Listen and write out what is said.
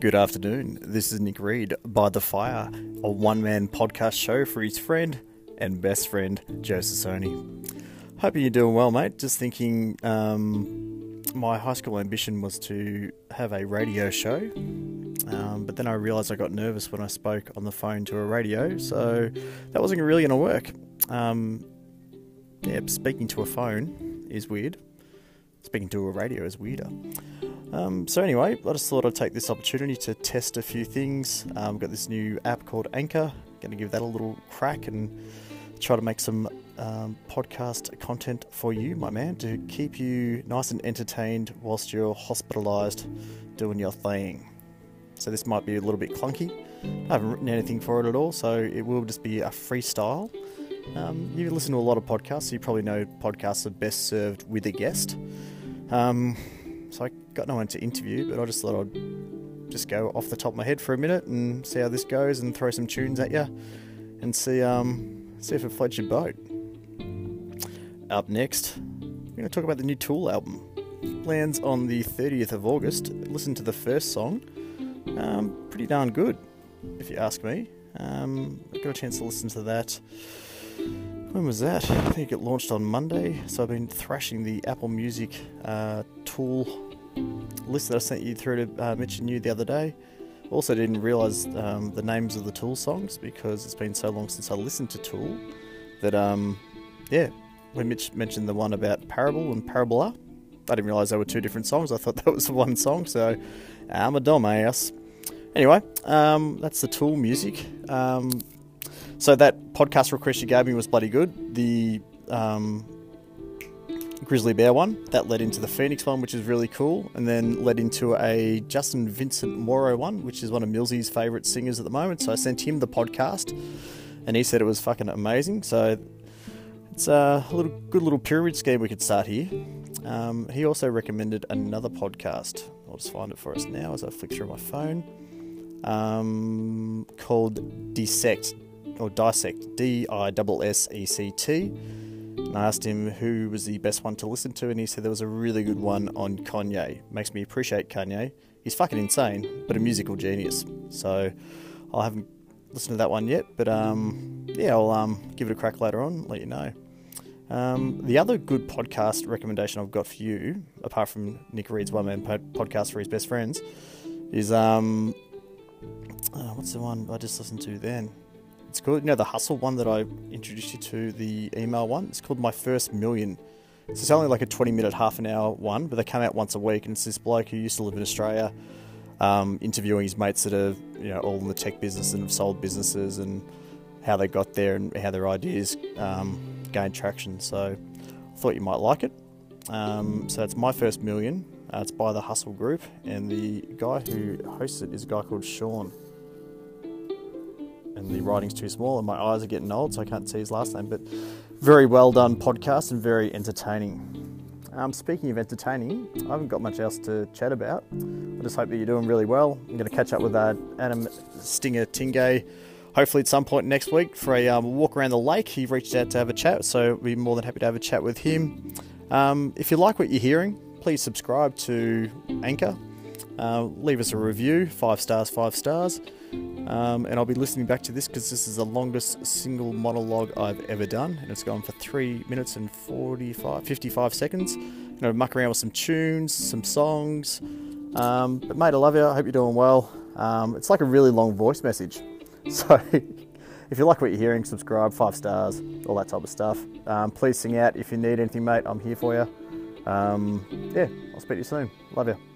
Good afternoon. This is Nick Reed by the Fire, a one man podcast show for his friend and best friend, Joe Sassoni. Hoping you're doing well, mate. Just thinking um, my high school ambition was to have a radio show, um, but then I realised I got nervous when I spoke on the phone to a radio, so that wasn't really going to work. Um, yeah, speaking to a phone is weird. Speaking to a radio is weirder. Um, so anyway, I just thought I'd take this opportunity to test a few things. I've um, got this new app called Anchor. Going to give that a little crack and try to make some um, podcast content for you, my man, to keep you nice and entertained whilst you're hospitalised doing your thing. So this might be a little bit clunky. I haven't written anything for it at all, so it will just be a freestyle. Um, you listen to a lot of podcasts, so you probably know podcasts are best served with a guest. Um, so I got no one to interview, but I just thought I'd just go off the top of my head for a minute and see how this goes, and throw some tunes at you, and see um, see if it floats your boat. Up next, we're going to talk about the new Tool album. Lands on the 30th of August. Listen to the first song. Um, pretty darn good, if you ask me. Um, I got a chance to listen to that. When was that? I think it launched on Monday. So I've been thrashing the Apple Music uh, Tool list that I sent you through to uh, and you the other day. Also, didn't realise um, the names of the Tool songs because it's been so long since I listened to Tool that, um, yeah, when Mitch mentioned the one about Parabol and Parabola, I didn't realise they were two different songs. I thought that was one song, so I'm a dumbass. Anyway, um, that's the Tool music. Um, so that podcast request you gave me was bloody good. The um, Grizzly Bear one that led into the Phoenix one, which is really cool, and then led into a Justin Vincent Morrow one, which is one of Millsy's favourite singers at the moment. So I sent him the podcast, and he said it was fucking amazing. So it's a little good little pyramid scheme we could start here. Um, he also recommended another podcast. I'll just find it for us now as I flick through my phone. Um, called Dissect or Dissect, D I S S E C T. And I asked him who was the best one to listen to, and he said there was a really good one on Kanye. Makes me appreciate Kanye. He's fucking insane, but a musical genius. So I haven't listened to that one yet, but um, yeah, I'll um, give it a crack later on, let you know. Um, the other good podcast recommendation I've got for you, apart from Nick Reed's one man podcast for his best friends, is um, uh, what's the one I just listened to then? It's called, you know, the hustle one that I introduced you to, the email one. It's called My First Million. So it's only like a 20 minute, half an hour one, but they come out once a week. And it's this bloke who used to live in Australia um, interviewing his mates that are, you know, all in the tech business and have sold businesses and how they got there and how their ideas um, gained traction. So I thought you might like it. Um, so it's My First Million. Uh, it's by the Hustle Group, and the guy who hosts it is a guy called Sean and the writing's too small, and my eyes are getting old, so I can't see his last name. But very well done podcast and very entertaining. Um, speaking of entertaining, I haven't got much else to chat about. I just hope that you're doing really well. I'm going to catch up with uh, Adam Stinger Tingay hopefully at some point next week for a um, walk around the lake. He reached out to have a chat, so we'd be more than happy to have a chat with him. Um, if you like what you're hearing, please subscribe to Anchor. Uh, leave us a review, five stars, five stars. Um, and I'll be listening back to this because this is the longest single monologue I've ever done, and it's gone for three minutes and 45, 55 seconds. I'm gonna muck around with some tunes, some songs. Um, but mate, I love you. I hope you're doing well. Um, it's like a really long voice message, so if you like what you're hearing, subscribe, five stars, all that type of stuff. Um, please sing out if you need anything, mate. I'm here for you. Um, yeah, I'll speak to you soon. Love you.